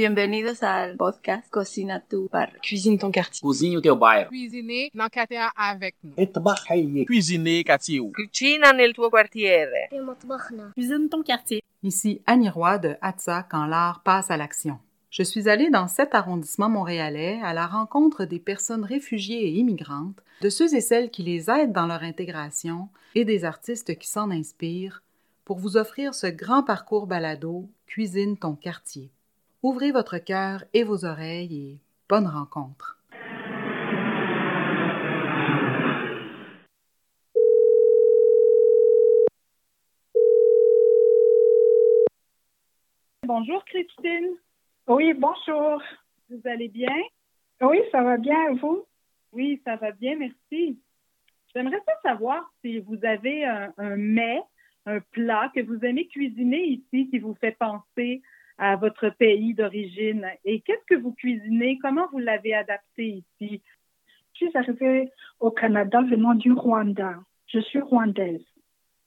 Bienvenidos al podcast Cocina tu bar. Cuisine ton quartier. Cuisine o teu. Cuisiner dans quartier avec nous. Cuisiner quartier. Cucina nel tuo quartiere. Cuisine ton quartier. Ici Annie Roy de Atza quand l'art passe à l'action. Je suis allée dans cet arrondissement montréalais à la rencontre des personnes réfugiées et immigrantes, de ceux et celles qui les aident dans leur intégration et des artistes qui s'en inspirent pour vous offrir ce grand parcours balado Cuisine ton quartier. Ouvrez votre cœur et vos oreilles et bonne rencontre. Bonjour Christine, Oui, bonjour. vous allez bien? Oui, ça va bien, vous? Oui, ça va bien, merci. J'aimerais savoir si vous avez un, un mets, un plat que vous aimez cuisiner ici qui vous fait penser à votre pays d'origine? Et qu'est-ce que vous cuisinez? Comment vous l'avez adapté ici? Je suis arrivée au Canada venant du Rwanda. Je suis rwandaise.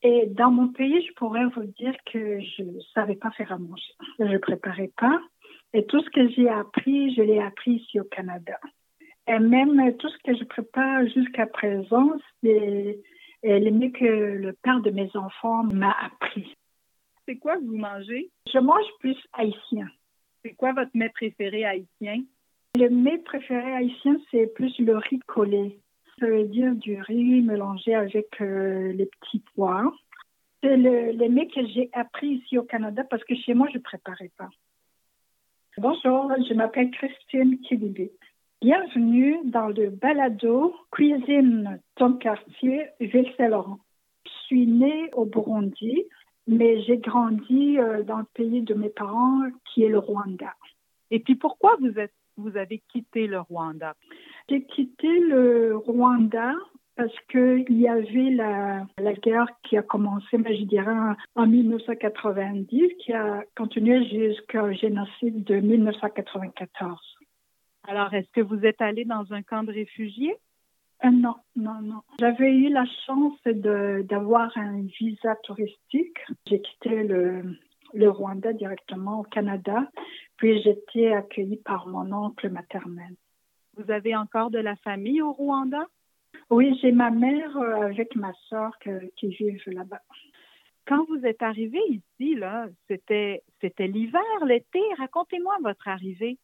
Et dans mon pays, je pourrais vous dire que je ne savais pas faire à manger. Je ne préparais pas. Et tout ce que j'ai appris, je l'ai appris ici au Canada. Et même tout ce que je prépare jusqu'à présent, c'est le mieux que le père de mes enfants m'a appris. C'est quoi que vous mangez? Je mange plus haïtien. C'est quoi votre mets préféré haïtien? Le mets préféré haïtien, c'est plus le riz collé. Ça veut dire du riz mélangé avec euh, les petits pois. C'est le, le mets que j'ai appris ici au Canada parce que chez moi, je ne préparais pas. Bonjour, je m'appelle Christine Kilibi. Bienvenue dans le balado Cuisine ton quartier, Ville-Saint-Laurent. Je suis née au Burundi, mais j'ai grandi euh, dans le pays de mes parents, qui est le Rwanda. Et puis pourquoi vous, avez quitté le Rwanda? J'ai quitté le Rwanda parce qu'il y avait la, la guerre qui a commencé, mais je dirais, en 1990, qui a continué jusqu'au génocide de 1994. Alors, est-ce que vous êtes allé dans un camp de réfugiés? Euh, non, non, non. J'avais eu la chance d'avoir un visa touristique. J'ai quitté le, le Rwanda directement au Canada, puis j'étais accueillie par mon oncle maternel. Vous avez encore de la famille au Rwanda? Oui, j'ai ma mère euh, avec ma soeur que- qui vivent là-bas. Quand vous êtes arrivé ici, là, c'était c'était l'hiver, l'été. Racontez-moi votre arrivée.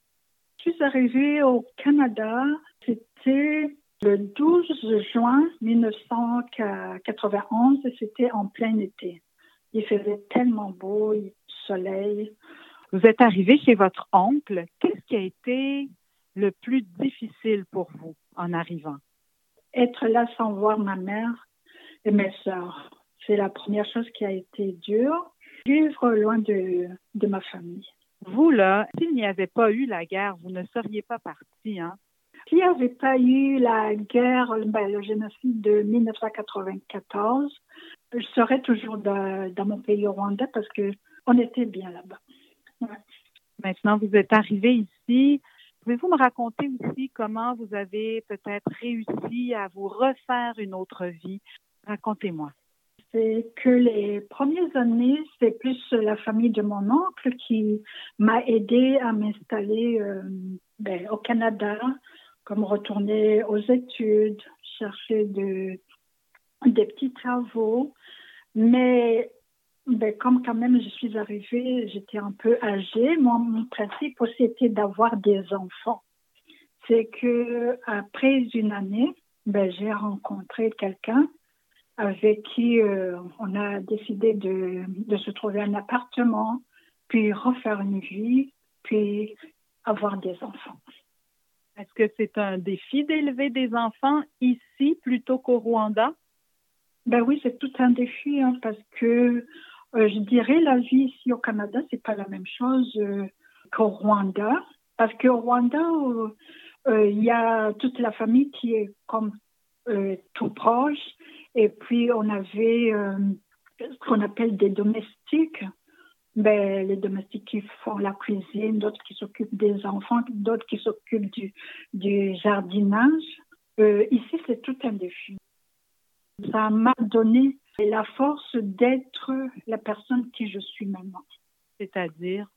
Je suis arrivée au Canada, c'était le 12 juin 1991 et c'était en plein été. Il faisait tellement beau, il soleil. Vous êtes arrivé chez votre oncle. Qu'est-ce qui a été le plus difficile pour vous en arrivant? Être là sans voir ma mère et mes sœurs, c'est la première chose qui a été dure. Vivre loin de, de ma famille. Vous, là, s'il n'y avait pas eu la guerre, vous ne seriez pas parti, hein? S'il n'y avait pas eu la guerre, ben, le génocide de 1994, je serais toujours dans, dans mon pays au Rwanda parce que on était bien là-bas. Ouais. Maintenant, vous êtes arrivé ici. Pouvez-vous me raconter aussi comment vous avez peut-être réussi à vous refaire une autre vie? Racontez-moi. C'est que les premières années, c'est plus la famille de mon oncle qui m'a aidé à m'installer euh, ben, au Canada, comme retourner aux études, chercher de, des petits travaux. Mais ben, comme quand même je suis arrivée, j'étais un peu âgée. Moi, mon principe aussi était d'avoir des enfants. C'est que après une année, ben, j'ai rencontré quelqu'un avec qui euh, on a décidé de se trouver un appartement, puis refaire une vie, puis avoir des enfants. Est-ce que c'est un défi d'élever des enfants ici plutôt qu'au Rwanda? Ben oui, c'est tout un défi hein, parce que euh, je dirais la vie ici au Canada, c'est pas la même chose euh, qu'au Rwanda. Parce qu'au Rwanda, euh, il y a toute la famille qui est comme tout proche. Et puis, on avait ce qu'on appelle des domestiques. Ben, les domestiques qui font la cuisine, d'autres qui s'occupent des enfants, d'autres qui s'occupent du, du jardinage. Euh, ici, c'est tout un défi. Ça m'a donné la force d'être la personne qui je suis maintenant. C'est-à-dire?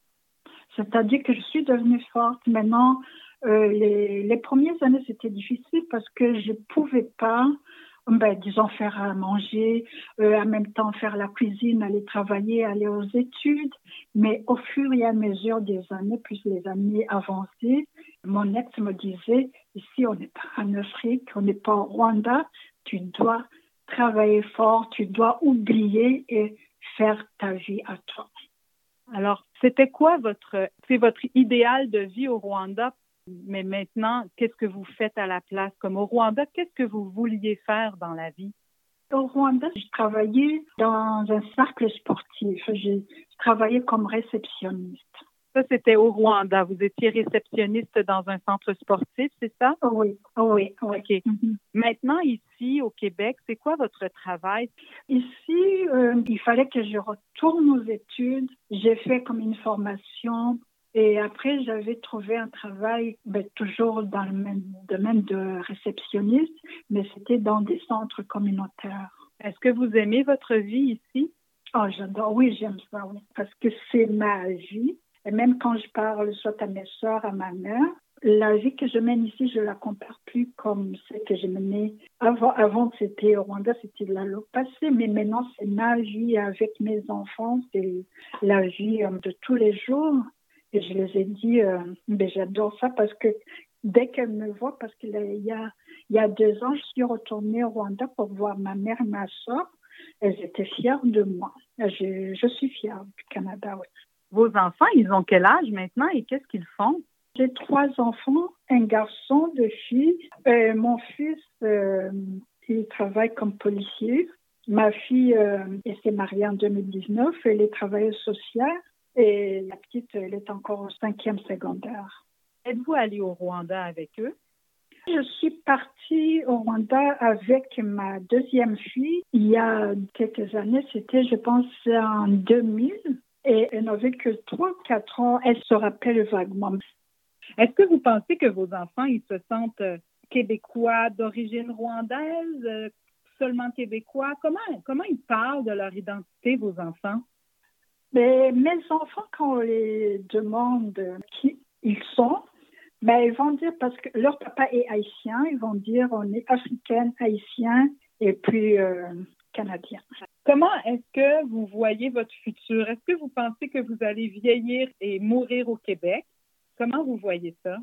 C'est-à-dire que je suis devenue forte. Maintenant, euh, les, les premières années, c'était difficile parce que je pouvais pas, ben, disons, faire à manger, euh, en même temps faire la cuisine, aller travailler, aller aux études. Mais au fur et à mesure des années, plus les années avancées, mon ex me disait, ici, on n'est pas en Afrique, on n'est pas au Rwanda, tu dois travailler fort, tu dois oublier et faire ta vie à toi. Alors, c'était quoi votre, votre idéal de vie au Rwanda? Mais maintenant, qu'est-ce que vous faites à la place? Comme au Rwanda, qu'est-ce que vous vouliez faire dans la vie? Au Rwanda, je travaillais dans un cercle sportif. J'ai travaillé comme réceptionniste. Ça, c'était au Rwanda. Vous étiez réceptionniste dans un centre sportif, c'est ça? Oui, oui, oui. OK. Mhm. Maintenant, ici, au Québec, c'est quoi votre travail? Ici, euh, il fallait que je retourne aux études. J'ai fait comme une formation et après, j'avais trouvé un travail ben, toujours dans le même domaine de réceptionniste, mais c'était dans des centres communautaires. Est-ce que vous aimez votre vie ici? Oh, j'adore. Oui, j'aime ça, oui. Parce que c'est ma vie. Et même quand je parle soit à mes soeurs, à ma mère, la vie que je mène ici, je la compare plus comme celle que j'ai menée avant. Avant, c'était au Rwanda, c'était la l'eau passée, mais maintenant, c'est ma vie avec mes enfants, c'est la vie euh, de tous les jours. Et je les ai dit, euh, ben, j'adore ça parce que dès qu'elles me voient, parce qu'il y a, il y a deux ans, je suis retournée au Rwanda pour voir ma mère et ma soeur. Elles étaient fières de moi. Je, je suis fière du Canada, oui. Vos enfants, ils ont quel âge maintenant et qu'est-ce qu'ils font? J'ai trois enfants, un garçon, deux filles. Euh, mon fils, euh, il travaille comme policier. Ma fille, euh, elle s'est mariée en 2019. Elle est travailleuse sociale. Et la petite, elle est encore au cinquième secondaire. Êtes-vous allé au Rwanda avec eux? Je suis partie au Rwanda avec ma deuxième fille il y a quelques années. C'était, je pense, en 2000. Et elle n'avait que 3-4 ans. Elle se rappelle vaguement. Est-ce que vous pensez que vos enfants, ils se sentent euh, québécois d'origine rwandaise, euh, seulement québécois? Comment, comment ils parlent de leur identité, vos enfants? Mais mes enfants, quand on les demande qui ils sont, ben, ils vont dire, parce que leur papa est haïtien, ils vont dire on est africaine, haïtien et puis euh, canadien. Comment est-ce que vous voyez votre futur? Est-ce que vous pensez que vous allez vieillir et mourir au Québec? Comment vous voyez ça?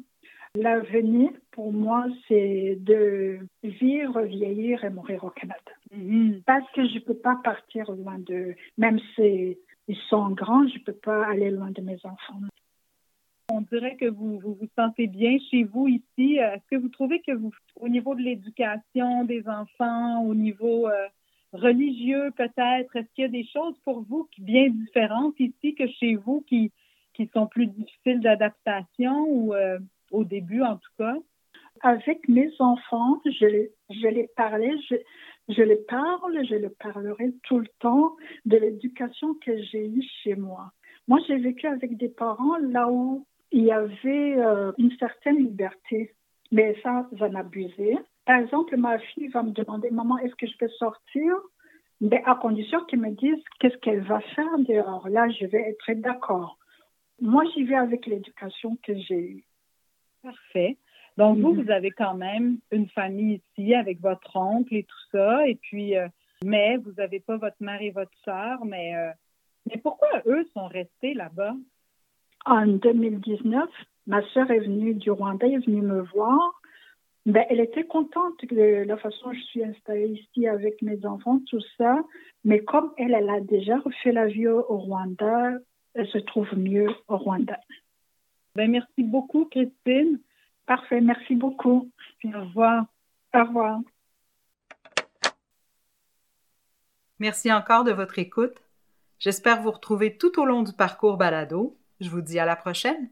L'avenir, pour moi, c'est de vivre, vieillir et mourir au Canada. Mhm. Parce que je ne peux pas partir loin de... Même si ils sont grands, je ne peux pas aller loin de mes enfants. On dirait que vous, vous vous sentez bien chez vous ici. Est-ce que vous trouvez que vous, au niveau de l'éducation des enfants, au niveau euh, religieux peut-être, est-ce qu'il y a des choses pour vous qui bien différentes ici que chez vous qui, qui sont plus difficiles d'adaptation ou euh, au début en tout cas? Avec mes enfants, je, je les parlais, je, je les parle, je les parlerai tout le temps de l'éducation que j'ai eue chez moi. Moi, j'ai vécu avec des parents là où il y avait euh, une certaine liberté, mais ça, j'en abusais. Par exemple, ma fille va me demander, maman, est-ce que je peux sortir? Mais à condition qu'elle me dise qu'est-ce qu'elle va faire dehors? Là, je vais être d'accord. Moi, j'y vais avec l'éducation que j'ai eue. Parfait. Donc, vous, Mhm. vous avez quand même une famille ici avec votre oncle et tout ça. Et puis, euh, mais vous n'avez pas votre mère et votre sœur. Mais, euh, mais pourquoi eux sont restés là-bas? En 2019, ma sœur est venue du Rwanda, elle est venue me voir. Ben, elle était contente de la façon dont je suis installée ici avec mes enfants, tout ça. Mais comme elle, elle a déjà refait la vie au, au Rwanda, elle se trouve mieux au Rwanda. Ben, merci beaucoup, Christine. Parfait, merci beaucoup. Au revoir. Au revoir. Merci encore de votre écoute. J'espère vous retrouver tout au long du parcours balado. Je vous dis à la prochaine.